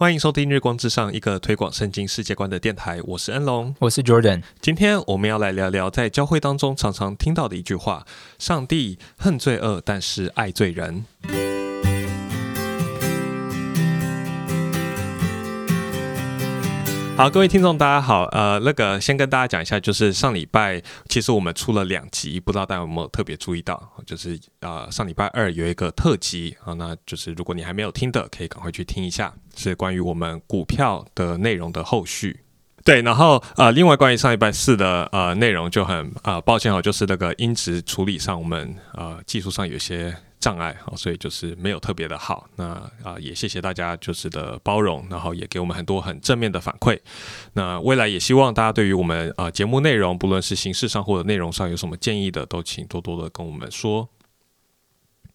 欢迎收听《日光之上》，一个推广圣经世界观的电台。我是恩龙，我是 Jordan。今天我们要来聊聊在教会当中常常听到的一句话：“上帝恨罪恶，但是爱罪人。”好，各位听众，大家好。呃，那个先跟大家讲一下，就是上礼拜其实我们出了两集，不知道大家有没有特别注意到？就是呃，上礼拜二有一个特辑啊，那就是如果你还没有听的，可以赶快去听一下，是关于我们股票的内容的后续。对，然后呃，另外关于上礼拜四的呃内容就很啊抱歉哦，就是那个音质处理上，我们呃技术上有些。障碍好，所以就是没有特别的好。那啊，也谢谢大家就是的包容，然后也给我们很多很正面的反馈。那未来也希望大家对于我们啊节目内容，不论是形式上或者内容上有什么建议的，都请多多的跟我们说。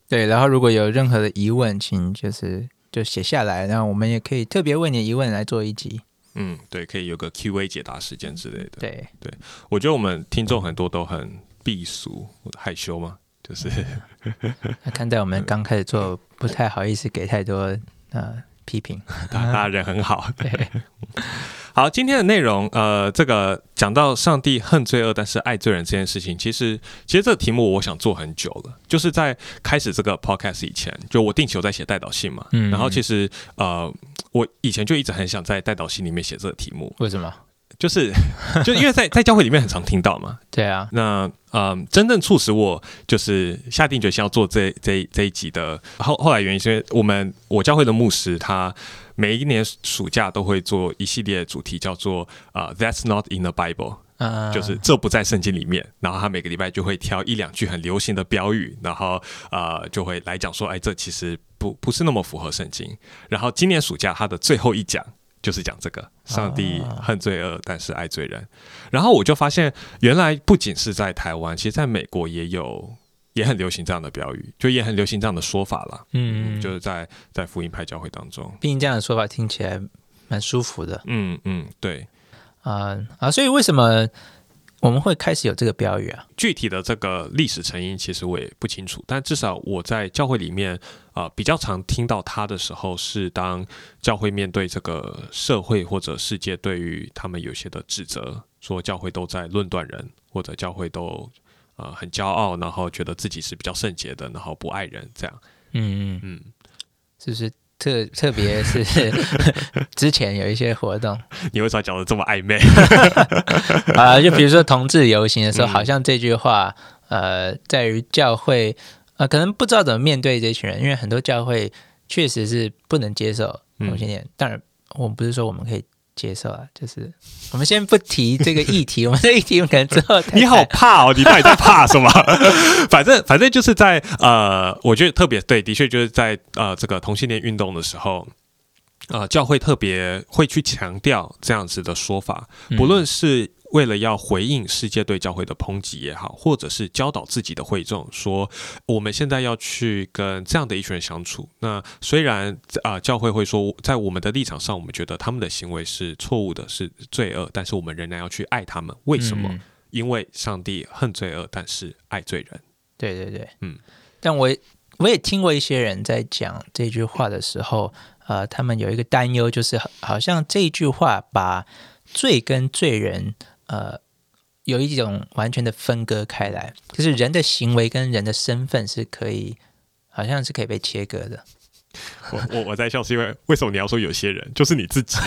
对，然后如果有任何的疑问，请就是就写下来，然后我们也可以特别为你疑问来做一集。嗯，对，可以有个 Q&A 解答时间之类的。对对，我觉得我们听众很多都很避俗害羞嘛。就是，看在我们刚开始做，不太好意思给太多呃批评。大家人很好，对。好，今天的内容，呃，这个讲到上帝恨罪恶，但是爱罪人这件事情，其实其实这个题目我想做很久了，就是在开始这个 podcast 以前，就我定期有在写代祷信嘛。嗯。然后其实呃，我以前就一直很想在代祷信里面写这个题目。为什么？就是，就因为在在教会里面很常听到嘛。对啊。那呃，真正促使我就是下定决心要做这这这一集的后后来原因，是因为我们我教会的牧师他每一年暑假都会做一系列主题，叫做啊，That's not in the Bible，就是这不在圣经里面。然后他每个礼拜就会挑一两句很流行的标语，然后呃就会来讲说，哎，这其实不不是那么符合圣经。然后今年暑假他的最后一讲。就是讲这个，上帝恨罪恶，但是爱罪人。然后我就发现，原来不仅是在台湾，其实在美国也有，也很流行这样的标语，就也很流行这样的说法了。嗯，就是在在福音派教会当中，毕竟这样的说法听起来蛮舒服的。嗯嗯，对，啊啊，所以为什么？我们会开始有这个标语啊，具体的这个历史成因其实我也不清楚，但至少我在教会里面啊比较常听到它的时候，是当教会面对这个社会或者世界对于他们有些的指责，说教会都在论断人，或者教会都啊很骄傲，然后觉得自己是比较圣洁的，然后不爱人这样。嗯嗯嗯，是不是？特特别是 之前有一些活动，你为啥讲的这么暧昧 啊？就比如说同志游行的时候，好像这句话，呃，在于教会，呃，可能不知道怎么面对这群人，因为很多教会确实是不能接受同性恋。当然，我们不是说我们可以。接受啊，就是我们先不提这个议题，我们这议题可能之后。你好怕哦，你到底在怕什么？反正反正就是在呃，我觉得特别对，的确就是在呃这个同性恋运动的时候，呃，教会特别会去强调这样子的说法，不论是。为了要回应世界对教会的抨击也好，或者是教导自己的会众说，我们现在要去跟这样的一群人相处。那虽然啊，教会会说，在我们的立场上，我们觉得他们的行为是错误的，是罪恶，但是我们仍然要去爱他们。为什么？因为上帝恨罪恶，但是爱罪人。对对对，嗯。但我我也听过一些人在讲这句话的时候，呃，他们有一个担忧，就是好像这句话把罪跟罪人。呃，有一种完全的分割开来，就是人的行为跟人的身份是可以，好像是可以被切割的。我我我在笑是因为为什么你要说有些人就是你自己？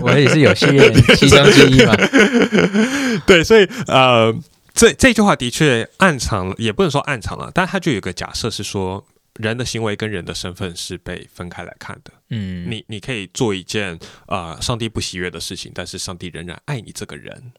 我也是有些人其中之一嘛。对，所以呃，这这句话的确暗藏了，也不能说暗藏了，但它就有个假设是说。人的行为跟人的身份是被分开来看的。嗯，你你可以做一件啊，上帝不喜悦的事情，但是上帝仍然爱你这个人。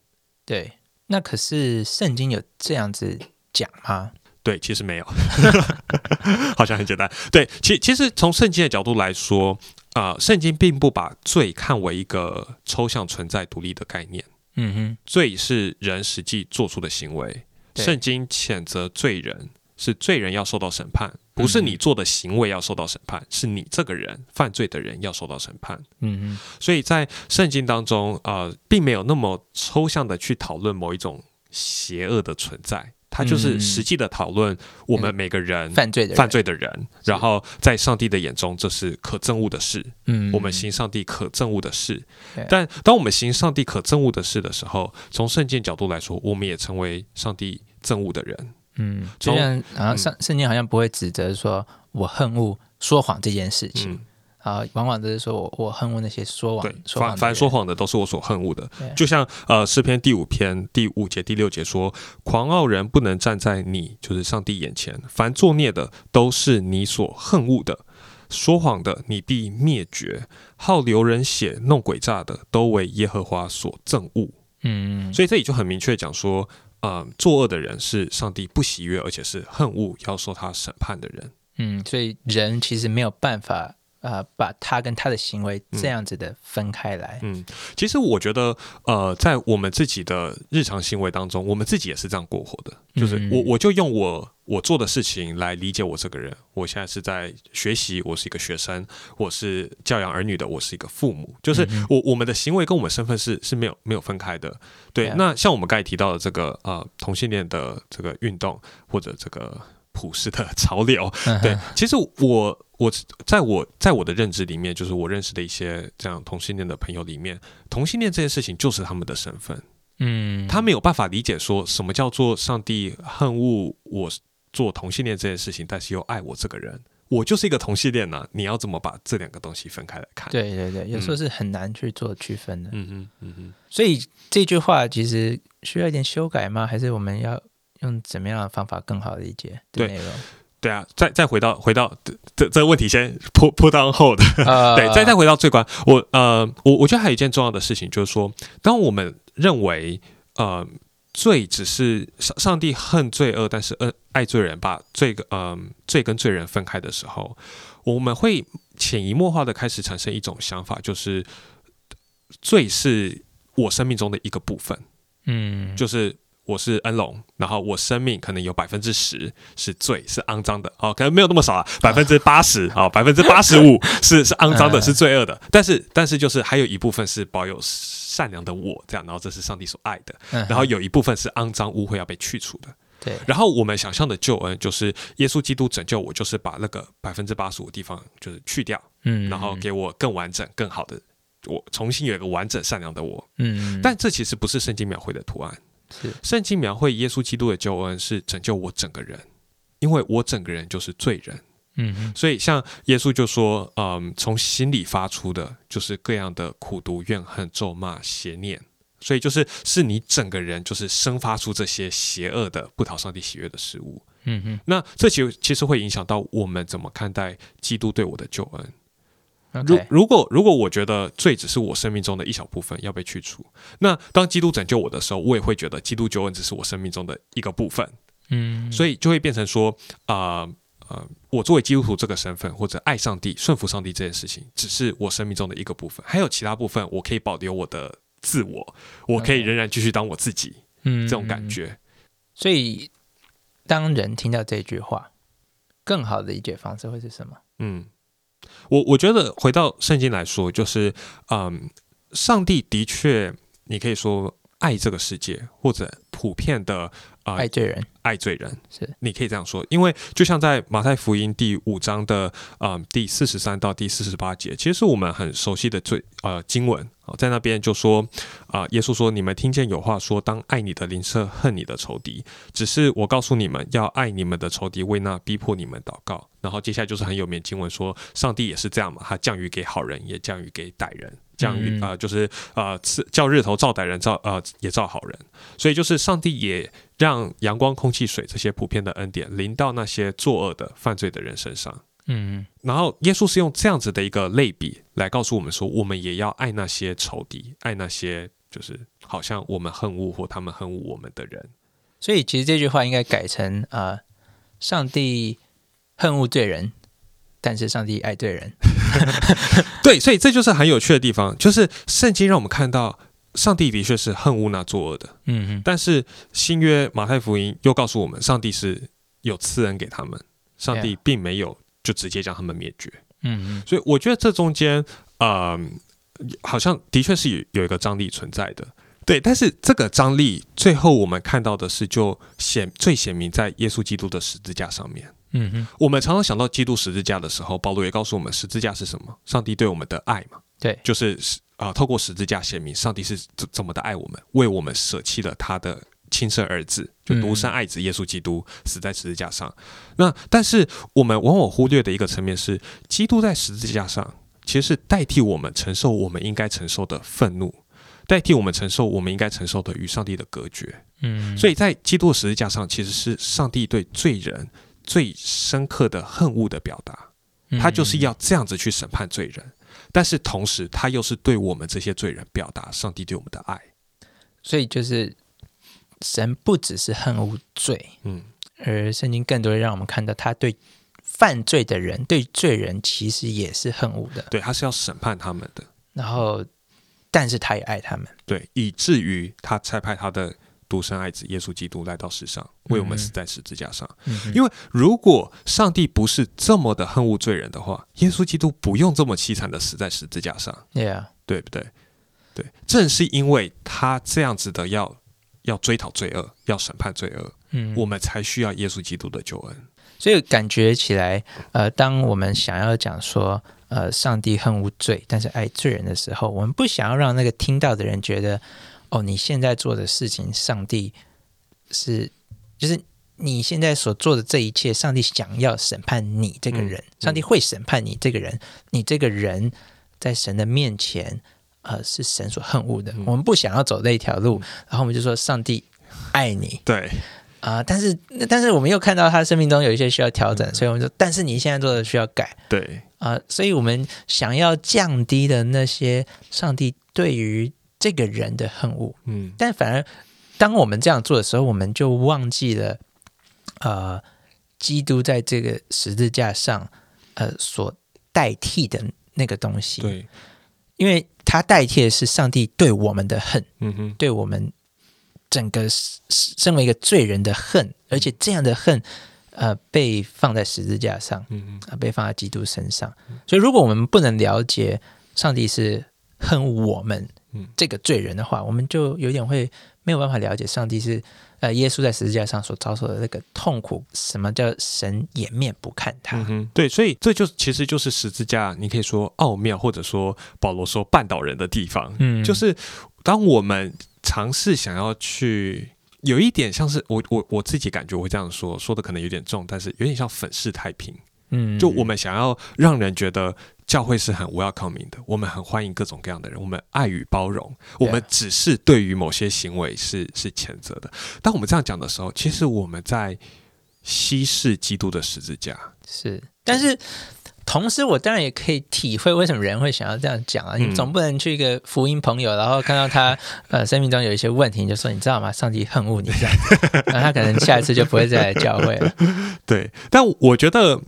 对，那可是圣经有这样子讲吗？对，其实没有，好像很简单。对，其其实从圣经的角度来说啊，圣经并不把罪看为一个抽象存在、独立的概念。嗯哼，罪是人实际做出的行为。圣经谴责罪人。是罪人要受到审判，不是你做的行为要受到审判，是你这个人犯罪的人要受到审判。嗯嗯，所以在圣经当中，呃，并没有那么抽象的去讨论某一种邪恶的存在，它就是实际的讨论我们每个人犯罪的犯罪的人，然后在上帝的眼中这是可憎恶的事。嗯，我们行上帝可憎恶的事，但当我们行上帝可憎恶的事的时候，从圣经角度来说，我们也成为上帝憎恶的人。嗯，就像好像圣圣经好像不会指责说我恨恶说谎这件事情。啊，往往都是说我我恨恶那些说谎，凡凡说谎的都是我所恨恶的。就像呃诗篇第五篇第五节第六节说，狂傲人不能站在你就是上帝眼前，凡作孽的都是你所恨恶的，说谎的你必灭绝，好流人血弄诡诈的都为耶和华所憎恶。嗯，所以这里就很明确讲说，嗯，作恶的人是上帝不喜悦，而且是恨恶要受他审判的人。嗯，所以人其实没有办法。呃，把他跟他的行为这样子的分开来。嗯，其实我觉得，呃，在我们自己的日常行为当中，我们自己也是这样过活的。就是我，我就用我我做的事情来理解我这个人。我现在是在学习，我是一个学生，我是教养儿女的，我是一个父母。就是我我们的行为跟我们身份是是没有没有分开的。对，那像我们刚才提到的这个呃同性恋的这个运动，或者这个。普世的潮流，对，其实我我在我在我的认知里面，就是我认识的一些这样同性恋的朋友里面，同性恋这件事情就是他们的身份，嗯，他没有办法理解说什么叫做上帝恨恶我做同性恋这件事情，但是又爱我这个人，我就是一个同性恋呢，你要怎么把这两个东西分开来看？对对对，有时候是很难去做区分的，嗯。嗯嗯嗯，所以这句话其实需要一点修改吗？还是我们要？用怎么样的方法更好理解内容？对啊，再再回到回到这这个问题，先铺铺当后的，对，再再回到最关，我呃，我我觉得还有一件重要的事情，就是说，当我们认为呃罪只是上上帝恨罪恶，但是呃爱罪人，把罪跟嗯罪跟罪人分开的时候，我们会潜移默化的开始产生一种想法，就是罪是我生命中的一个部分，嗯，就是。我是恩龙，然后我生命可能有百分之十是罪，是肮脏的，哦，可能没有那么少啊，百分之八十，哦，百分之八十五是 是肮脏的，是罪恶的，但是但是就是还有一部分是保有善良的我，这样，然后这是上帝所爱的，然后有一部分是肮脏污秽要被去除的，对，然后我们想象的救恩就是耶稣基督拯救我，就是把那个百分之八十五地方就是去掉，嗯，然后给我更完整、更好的我，重新有一个完整善良的我，嗯，但这其实不是圣经描绘的图案。圣经描绘耶稣基督的救恩是拯救我整个人，因为我整个人就是罪人。嗯，所以像耶稣就说，嗯，从心里发出的就是各样的苦毒、怨恨、咒骂、邪念，所以就是是你整个人就是生发出这些邪恶的、不讨上帝喜悦的事物。嗯哼，那这其实其实会影响到我们怎么看待基督对我的救恩。如如果如果我觉得罪只是我生命中的一小部分要被去除，那当基督拯救我的时候，我也会觉得基督救恩只是我生命中的一个部分。嗯，所以就会变成说，啊呃，我作为基督徒这个身份，或者爱上帝、顺服上帝这件事情，只是我生命中的一个部分，还有其他部分我可以保留我的自我，我可以仍然继续当我自己。嗯，这种感觉。所以，当人听到这句话，更好的理解方式会是什么？嗯。我我觉得回到圣经来说，就是嗯，上帝的确，你可以说爱这个世界，或者普遍的啊爱罪人，爱罪人是你可以这样说，因为就像在马太福音第五章的啊第四十三到第四十八节，其实是我们很熟悉的最呃经文。在那边就说啊，耶稣说：“你们听见有话说，当爱你的邻舍，恨你的仇敌。只是我告诉你们，要爱你们的仇敌，为那逼迫你们祷告。”然后接下来就是很有名经文说，上帝也是这样嘛，他降雨给好人，也降雨给歹人，降雨啊，就是啊，叫日头照歹人，照呃也照好人。所以就是上帝也让阳光、空气、水这些普遍的恩典临到那些作恶的、犯罪的人身上。嗯，然后耶稣是用这样子的一个类比来告诉我们说，我们也要爱那些仇敌，爱那些就是好像我们恨恶或他们恨恶我们的人。所以其实这句话应该改成啊，上帝恨恶罪人，但是上帝爱罪人。对，所以这就是很有趣的地方，就是圣经让我们看到，上帝的确是恨恶那作恶的。嗯嗯，但是新约马太福音又告诉我们，上帝是有赐恩给他们，上帝并没有。就直接将他们灭绝，嗯嗯，所以我觉得这中间，呃，好像的确是有有一个张力存在的。对，但是这个张力最后我们看到的是，就显最显明在耶稣基督的十字架上面。嗯哼，我们常常想到基督十字架的时候，保罗也告诉我们，十字架是什么？上帝对我们的爱嘛。对，就是啊、透过十字架显明上帝是怎怎么的爱我们，为我们舍弃了他的亲生儿子，就独生爱子耶稣基督死在十字架上。那但是我们往往忽略的一个层面是，基督在十字架上其实是代替我们承受我们应该承受的愤怒，代替我们承受我们应该承受的与上帝的隔绝。嗯，所以在基督的十字架上，其实是上帝对罪人最深刻的恨恶的表达。他就是要这样子去审判罪人，但是同时他又是对我们这些罪人表达上帝对我们的爱。所以就是神不只是恨恶罪，嗯，而圣经更多的让我们看到他对犯罪的人、对罪人其实也是恨恶的，对，他是要审判他们的，然后但是他也爱他们。对，以至于他差派他的独生爱子耶稣基督来到世上，为我们死在十字架上。嗯因为如果上帝不是这么的恨恶罪人的话，耶稣基督不用这么凄惨的死在十字架上，，Yeah，对不对？对，正是因为他这样子的要要追讨罪恶，要审判罪恶，嗯，我们才需要耶稣基督的救恩。所以感觉起来，呃，当我们想要讲说，呃，上帝恨无罪，但是爱罪人的时候，我们不想要让那个听到的人觉得，哦，你现在做的事情，上帝是，就是你现在所做的这一切，上帝想要审判你这个人，嗯上帝会审判你这个人，你这个人在神的面前，呃，是神所恨恶的。嗯。我们不想要走那一条路，然后我们就说，上帝爱你，对，啊、但是但是我们又看到他生命中有一些需要调整，所以我们说，但是你现在做的需要改对，啊、所以我们想要降低的那些上帝对于这个人的恨恶，嗯，但反而当我们这样做的时候，我们就忘记了，呃，基督在这个十字架上，呃，所代替的那个东西，对，因为他代替的是上帝对我们的恨。嗯哼，对我们整个身身为一个罪人的恨，而且这样的恨，呃，被放在十字架上，嗯嗯，啊、被放在基督身上。所以，如果我们不能了解上帝是恨恶我们嗯这个罪人的话，我们就有点会没有办法了解上帝是呃耶稣在十字架上所遭受的那个痛苦。什么叫神掩面不看他？嗯，对，所以这就其实就是十字架，你可以说奥妙，或者说保罗说绊倒人的地方，嗯就是当我们尝试想要去。有一点像是我我我自己感觉我会这样说，说的可能有点重，但是有点像粉饰太平。嗯就我们想要让人觉得教会是很 welcoming 的，我们很欢迎各种各样的人，我们爱与包容，我们只是对于某些行为是是谴责的。当我们这样讲的时候，其实我们在稀释基督的十字架。是，但是同时，我当然也可以体会为什么人会想要这样讲啊。你嗯总不能去一个福音朋友，然后看到他 呃生命中有一些问题，你就说你知道吗？上帝恨恶你这样子，然后他可能下一次就不会再来教会了。对，但我觉得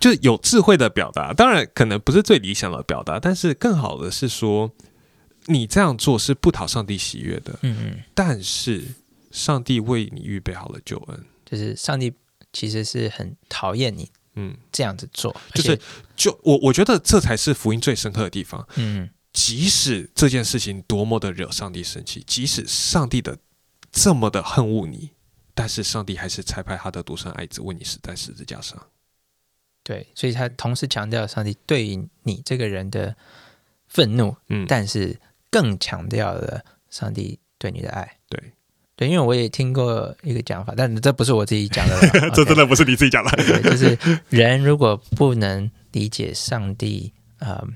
就是有智慧的表达，当然可能不是最理想的表达，但是更好的是说，你这样做是不讨上帝喜悦的，嗯嗯，但是上帝为你预备好了救恩。就是上帝其实是很讨厌你嗯，这样子做，就是就我我觉得这才是福音最深刻的地方。嗯即使这件事情多么的惹上帝生气，即使上帝的这么的恨恶你，但是上帝还是差派他的独生爱子为你死在十字架上。对，所以他同时强调上帝对你这个人的愤怒，嗯，但是更强调了上帝对你的爱。对，对，因为我也听过一个讲法，但这不是我自己讲的 这真的不是你自己讲的。对，就是人如果不能理解上帝呃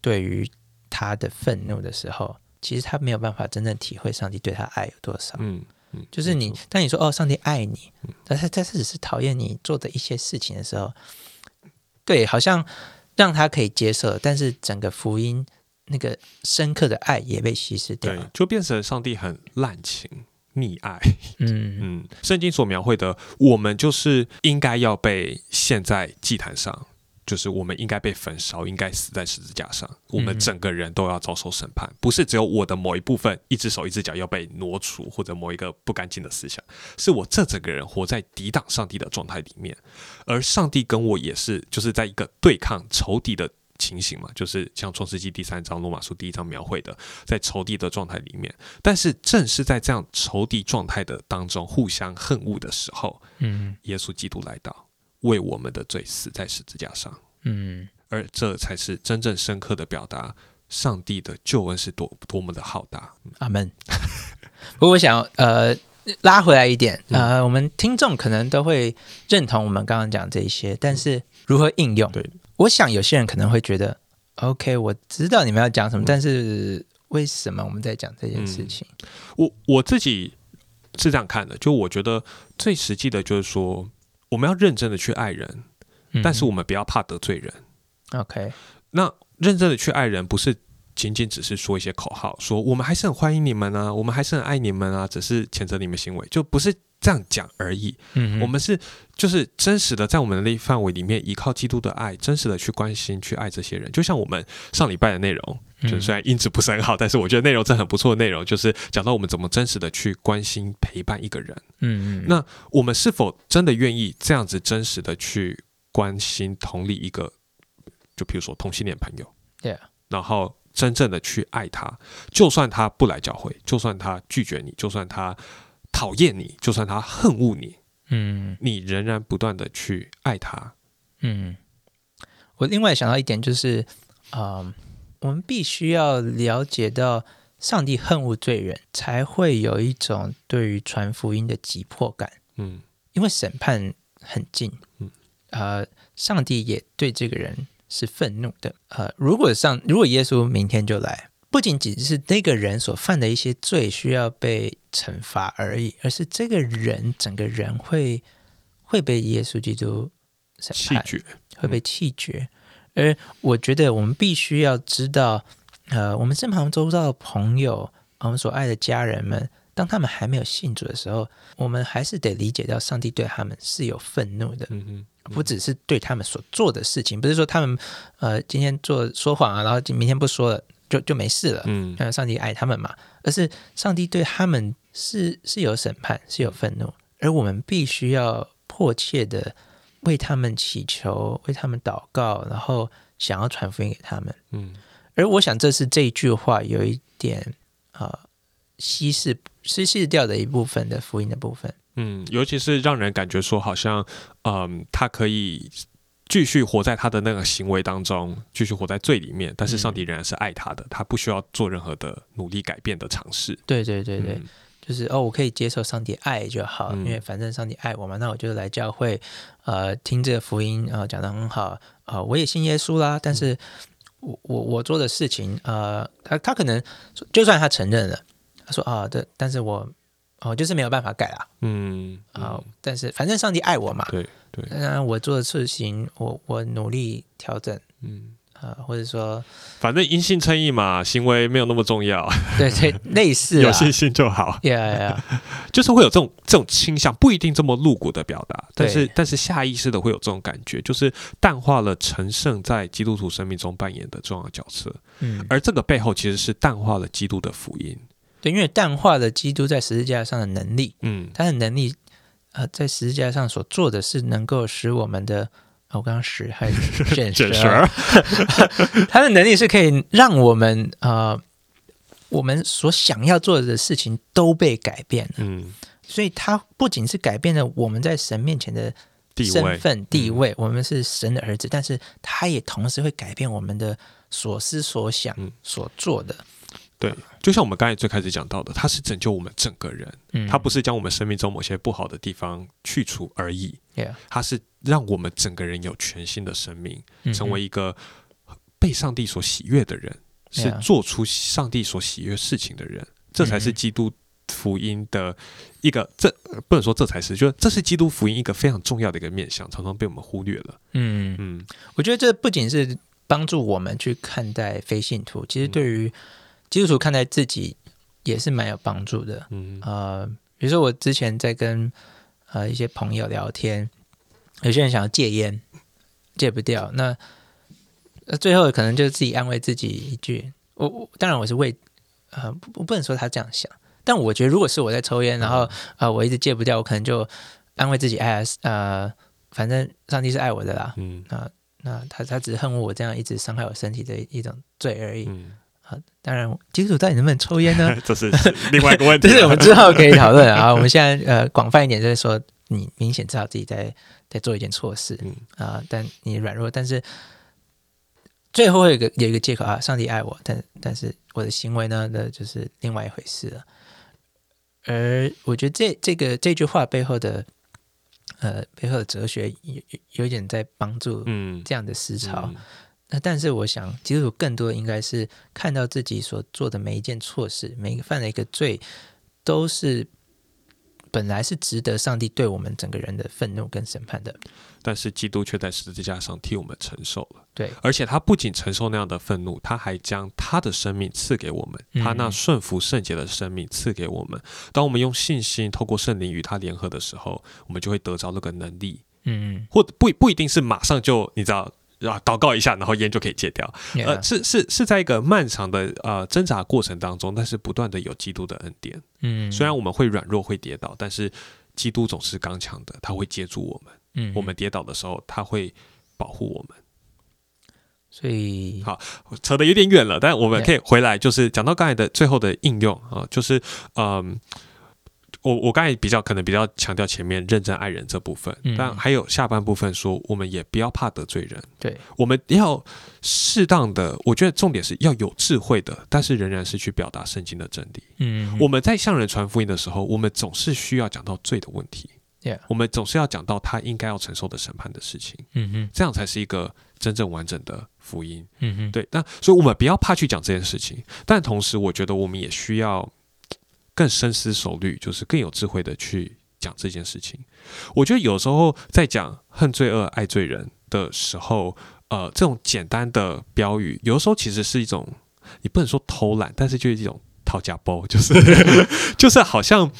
对于他的愤怒的时候，其实他没有办法真正体会上帝对他爱有多少。嗯嗯，就是你当你说哦，上帝爱你，但是但是只是讨厌你做的一些事情的时候，对，好像让他可以接受，但是整个福音那个深刻的爱也被稀释掉了。，对就变成上帝很滥情。溺爱，嗯 嗯，圣经所描绘的，我们就是应该要被献在祭坛上，就是我们应该被焚烧，应该死在十字架上，我们整个人都要遭受审判，不是只有我的某一部分，一只手一只脚要被挪除，或者某一个不干净的思想，是我这整个人活在抵挡上帝的状态里面，而上帝跟我也是，就是在一个对抗仇敌的情形嘛，就是像创世纪第三章、罗马书第一章描绘的，在仇敌的状态里面。但是正是在这样仇敌状态的当中，互相恨恶的时候，嗯。耶稣基督来到，为我们的罪死在十字架上，嗯而这才是真正深刻的表达上帝的救恩是多多么的浩大。阿门。不过我想呃拉回来一点，呃，我们听众可能都会认同我们刚刚讲这一些，但是如何应用？对，我想有些人可能会觉得，OK，我知道你们要讲什么，嗯但是为什么我们在讲这件事情？我我自己是这样看的，就我觉得最实际的就是说，我们要认真的去爱人，嗯但是我们不要怕得罪人。OK，那认真的去爱人，不是仅仅只是说一些口号，说我们还是很欢迎你们啊，我们还是很爱你们啊，只是谴责你们行为，就不是这样讲而已。嗯我们是就是真实的在我们的利益范围里面，依靠基督的爱，真实的去关心、去爱这些人。就像我们上礼拜的内容，嗯就是虽然音质不是很好，但是我觉得内容真的很不错的内容，就是讲到我们怎么真实的去关心、陪伴一个人。嗯嗯，那我们是否真的愿意这样子真实的去关心、同理一个，就比如说同性恋朋友，对啊，然后真正的去爱他，就算他不来教会，就算他拒绝你，就算他讨厌你，就算他恨恶你，嗯。你仍然不断的去爱他。嗯，我另外想到一点就是，啊、我们必须要了解到上帝恨恶罪人，才会有一种对于传福音的急迫感，嗯。因为审判很近，嗯，呃，上帝也对这个人是愤怒的，呃，如果上如果耶稣明天就来，不仅仅是那个人所犯的一些罪需要被惩罚而已，而是这个人整个人会会被耶稣基督审判。弃绝，会被弃绝。而我觉得我们必须要知道，呃，我们身旁周遭的朋友，我们所爱的家人们，当他们还没有信主的时候，我们还是得理解到上帝对他们是有愤怒的，嗯哼，不只是对他们所做的事情，不是说他们呃今天做说谎啊，然后明天不说了就就没事了。嗯呃，上帝爱他们嘛，而是上帝对他们是是有审判，是有愤怒，而我们必须要迫切的为他们祈求，为他们祷告，然后想要传福音给他们。嗯而我想，这是这一句话有一点呃稀释稀释掉的一部分的福音的部分。嗯，尤其是让人感觉说，好像嗯，他可以。继续活在他的那个行为当中，继续活在罪里面，但是上帝仍然是爱他的，他不需要做任何的努力改变的尝试。对对对对，嗯。就是哦，我可以接受上帝爱就好，嗯。因为反正上帝爱我嘛，那我就来教会，呃，听这个福音，呃，讲的很好，呃，我也信耶稣啦，但是我我我做的事情，呃，他他可能就算他承认了，他说啊，对，但是我哦就是没有办法改啦，嗯啊、嗯但是反正上帝爱我嘛，对对，那我做的事情，我我努力调整，嗯，呃，或者说反正因信称义嘛，行为没有那么重要，对对类似啊，有信心就好。呀呀，就是会有这种这种倾向，不一定这么露骨的表达，但是但是下意识的会有这种感觉，就是淡化了陈胜在基督徒生命中扮演的重要角色，嗯，而这个背后其实是淡化了基督的福音。对，因为淡化了基督在十字架上的能力。嗯他的能力，呃，在十字架上所做的是能够使我们的，呃我刚刚使还是 卷卷舌舌，他的能力是可以让我们呃，我们所想要做的事情都被改变了。嗯，所以，他不仅是改变了我们在神面前的身份地位，我们是神的儿子，但是他也同时会改变我们的所思所想、嗯所做的。对，就像我们刚才最开始讲到的，他是拯救我们整个人，嗯，他不是将我们生命中某些不好的地方去除而已他是让我们整个人有全新的生命，嗯成为一个被上帝所喜悦的人，是做出上帝所喜悦事情的人，这才是嗯。基督福音的一个，这呃不能说这才是，就是这是基督福音一个非常重要的一个面向，常常被我们忽略了。嗯。嗯。我觉得这不仅是帮助我们去看待非信徒，其实嗯。对于基督徒看待自己也是蛮有帮助的。嗯。呃，比如说我之前在跟呃一些朋友聊天，有些人想要戒烟，戒不掉，那那最后可能就自己安慰自己一句：我我当然我是为呃不不不能说他这样想，但我觉得如果是我在抽烟，然后呃我一直戒不掉，我可能就安慰自己：哎呀呃，反正上帝是爱我的啦，嗯。那他他只是恨我这样一直伤害我身体的一种罪而已。嗯，啊，当然，基督徒到底能不能抽烟呢？这是另外一个问题 这是我们之后可以讨论啊。我们现在呃广泛一点，就是说你明显知道自己在在做一件错事嗯啊、但你软弱，但是最后会有一个有一个借口啊，上帝爱我，但但是我的行为呢，那就是另外一回事了。而我觉得这这个这句话背后的呃背后的哲学有有点在帮助嗯，这样的思潮。嗯那但是我想，基督徒更多的应该是看到自己所做的每一件错事，每一个犯的一个罪，都是本来是值得上帝对我们整个人的愤怒跟审判的。但是基督却在十字架上替我们承受了。对，而且他不仅承受那样的愤怒，他还将他的生命赐给我们，嗯他那顺服圣洁的生命赐给我们。当我们用信心透过圣灵与他联合的时候，我们就会得着那个能力，嗯，或不不一定是马上就你知道。啊，祷告一下，然后烟就可以戒掉。呃是是是在一个漫长的呃挣扎过程当中，但是不断的有基督的恩典。嗯，虽然我们会软弱、会跌倒，但是基督总是刚强的，他会接住我们。嗯，我们跌倒的时候，他会保护我们。所以好扯得有点远了，但我们可以回来，就是讲到刚才的最后的应用啊，就是嗯。我我刚才比较可能比较强调前面认真爱人这部分，嗯。但还有下半部分说，我们也不要怕得罪人，对，我们要适当的，我觉得重点是要有智慧的，但是仍然是去表达圣经的真理。嗯，我们在向人传福音的时候，我们总是需要讲到罪的问题 Yeah 我们总是要讲到他应该要承受的审判的事情，嗯哼，这样才是一个真正完整的福音。嗯哼，对，那所以我们不要怕去讲这件事情，但同时我觉得我们也需要更深思熟虑，就是更有智慧的去讲这件事情。我觉得有时候在讲恨罪恶、爱罪人的时候，呃，这种简单的标语，有的时候其实是一种，你不能说偷懒，但是就是一种讨价包，就是 就是好像。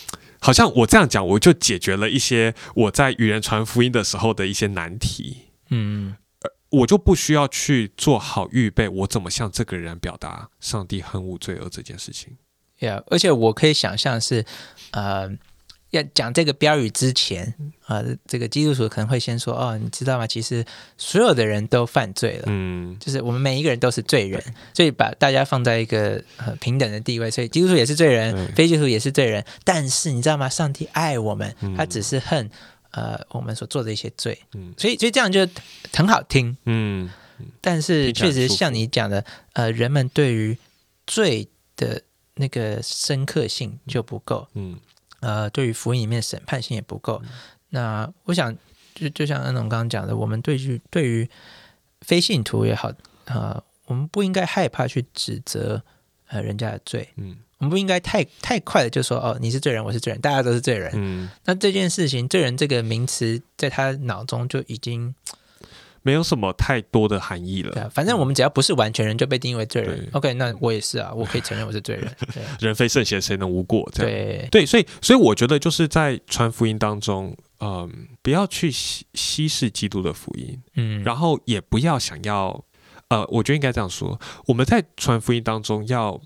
好像我这样讲，我就解决了一些我在与人传福音的时候的一些难题。嗯我就不需要去做好预备，我怎么向这个人表达上帝恨恶罪恶这件事情？，Yeah，而且我可以想象是，呃，要讲这个标语之前，呃，这个基督徒可能会先说，哦，你知道吗？其实所有的人都犯罪了。嗯，就是我们每一个人都是罪人，所以把大家放在一个呃平等的地位，所以基督徒也是罪人，对非基督徒也是罪人。但是你知道吗？上帝爱我们，嗯他只是恨呃我们所做的一些罪，嗯所以所以这样就很好听。嗯但是确实像你讲的，呃，人们对于罪的那个深刻性就不够，嗯呃，对于福音里面的审判性也不够。那我想，就就像安总刚刚讲的，我们对于对于非信徒也好，呃，我们不应该害怕去指责呃人家的罪，嗯我们不应该太太快的就说哦，你是罪人，我是罪人，大家都是罪人。嗯，那这件事情，罪人这个名词在他脑中就已经没有什么太多的含义了。对啊，反正我们只要不是完全人，就被定义为罪人。OK，那我也是啊，我可以承认我是罪人。对啊 人非圣贤，谁能无过？这样对，对，所以所以我觉得就是在传福音当中，嗯，不要去稀稀释基督的福音，嗯，然后也不要想要，呃，我觉得应该这样说，我们在传福音当中要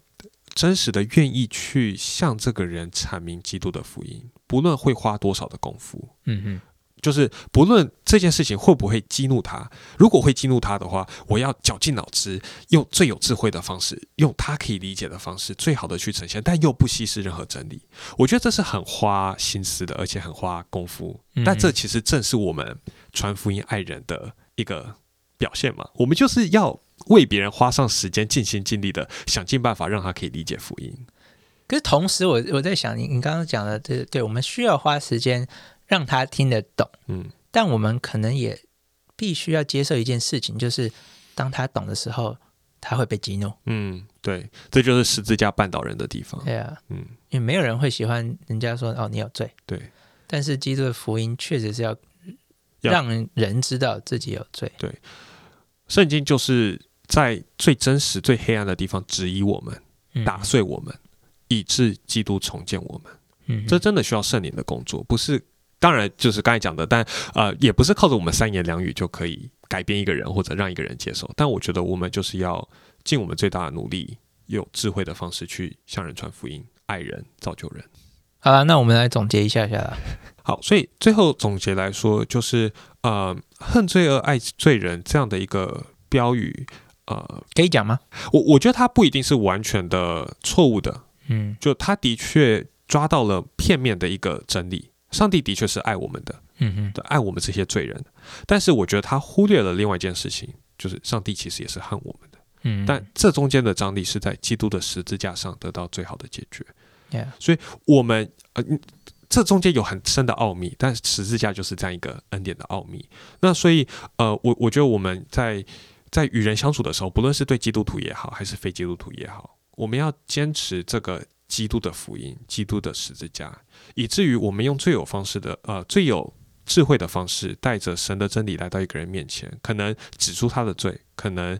真实的愿意去向这个人阐明基督的福音，不论会花多少的功夫，嗯哼，就是不论这件事情会不会激怒他，如果会激怒他的话，我要绞尽脑汁，用最有智慧的方式，用他可以理解的方式，最好的去呈现，但又不稀释任何真理。我觉得这是很花心思的，而且很花功夫。嗯但这其实正是我们传福音爱人的一个表现嘛。我们就是要为别人花上时间，尽心尽力的想尽办法让他可以理解福音。可是同时我，我在想，你你刚刚讲的，对对，我们需要花时间让他听得懂，嗯但我们可能也必须要接受一件事情，就是当他懂的时候，他会被激怒。嗯，对，这就是十字架绊倒人的地方。对啊，嗯，因为没有人会喜欢人家说哦你有罪，对。但是基督的福音确实是要要让人知道自己有罪。对圣经就是在最真实、最黑暗的地方质疑我们、嗯打碎我们，以致基督重建我们。嗯这真的需要圣灵的工作，不是。当然，就是刚才讲的，但呃，也不是靠着我们三言两语就可以改变一个人或者让一个人接受。但我觉得我们就是要尽我们最大的努力，有智慧的方式去向人传福音、爱人、造就人。好了，那我们来总结一下下啦。好，所以最后总结来说，就是呃，恨罪恶，爱罪人这样的一个标语，呃，可以讲吗？我我觉得它不一定是完全的错误的，嗯就他的确抓到了片面的一个真理。上帝的确是爱我们的，嗯嗯的爱我们这些罪人，但是我觉得他忽略了另外一件事情，就是上帝其实也是恨我们的。嗯，但这中间的张力是在基督的十字架上得到最好的解决。Yeah 我们呃，嗯这中间有很深的奥秘，但十字架就是这样一个恩典的奥秘。那所以呃，我我觉得我们在在与人相处的时候，不论是对基督徒也好，还是非基督徒也好，我们要坚持这个基督的福音，基督的十字架，以至于我们用最有方式的呃最有智慧的方式，带着神的真理来到一个人面前，可能指出他的罪，可能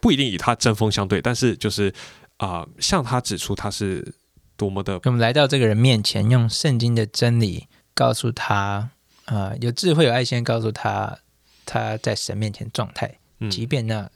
不一定与他针锋相对，但是就是啊、向他指出他是多么的我们来到这个人面前，用圣经的真理告诉他，呃，有智慧有爱心，告诉他他在神面前状态，嗯即便那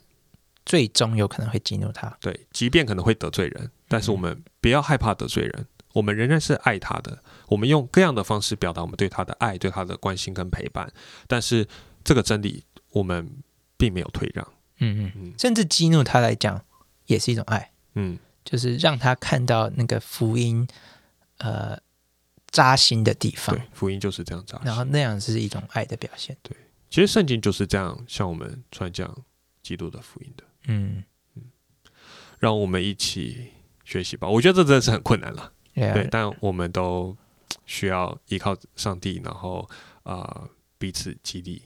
最终有可能会激怒他。对，即便可能会得罪人，但是我们不要害怕得罪人，我们仍然是爱他的。我们用各样的方式表达我们对他的爱、对他的关心跟陪伴。但是这个真理，我们并没有退让。嗯嗯，嗯甚至激怒他来讲，也是一种爱，嗯，就是让他看到那个福音，呃，扎心的地方对，，福音就是这样扎心。然后那样是一种爱的表现。对其实圣经就是这样向我们传讲基督的福音的。嗯嗯，让我们一起学习吧。我觉得这真的是很困难了，对但我们都需要依靠上帝，然后啊、呃彼此激励。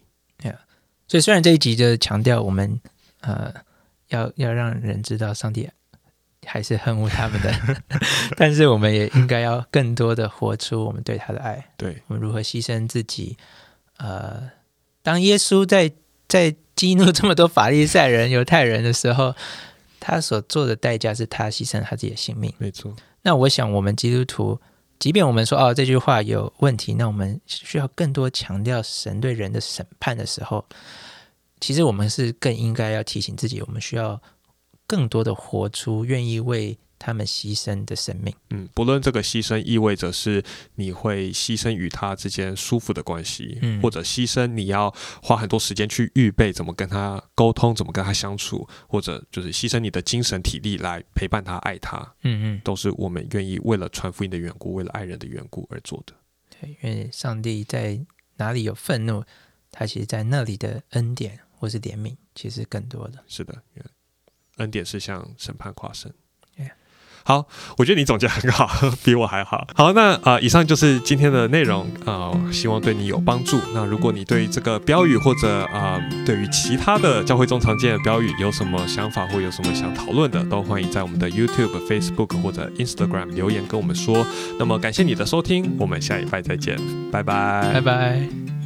所以虽然这一集就强调我们呃要要让人知道上帝还是恨恶他们的，但是我们也应该要更多的活出我们对他的爱，对，我们如何牺牲自己。呃，当耶稣在在激怒这么多法利赛人、犹太人的时候，他所做的代价是他牺牲他自己的性命。没错，那我想，我们基督徒，即便我们说哦这句话有问题，那我们需要更多强调神对人的审判的时候，其实我们是更应该要提醒自己，我们需要更多的活出愿意为他们牺牲的生命。嗯，不论这个牺牲意味着是你会牺牲与他之间舒服的关系，嗯或者牺牲你要花很多时间去预备怎么跟他沟通，怎么跟他相处，或者就是牺牲你的精神体力来陪伴他、爱他，嗯嗯，都是我们愿意为了传福音的缘故，为了爱人的缘故而做的。对，因为上帝在哪里有愤怒，他其实在那里的恩典或是怜悯，其实更多的。是的，恩典是向审判跨胜。好，我觉得你总结很好，比我还好。好，那啊、以上就是今天的内容啊、希望对你有帮助。那如果你对这个标语或者啊、对于其他的教会中常见的标语有什么想法或有什么想讨论的，都欢迎在我们的 YouTube、Facebook 或者 Instagram 留言跟我们说。那么感谢你的收听，我们下礼拜再见，拜拜，拜拜。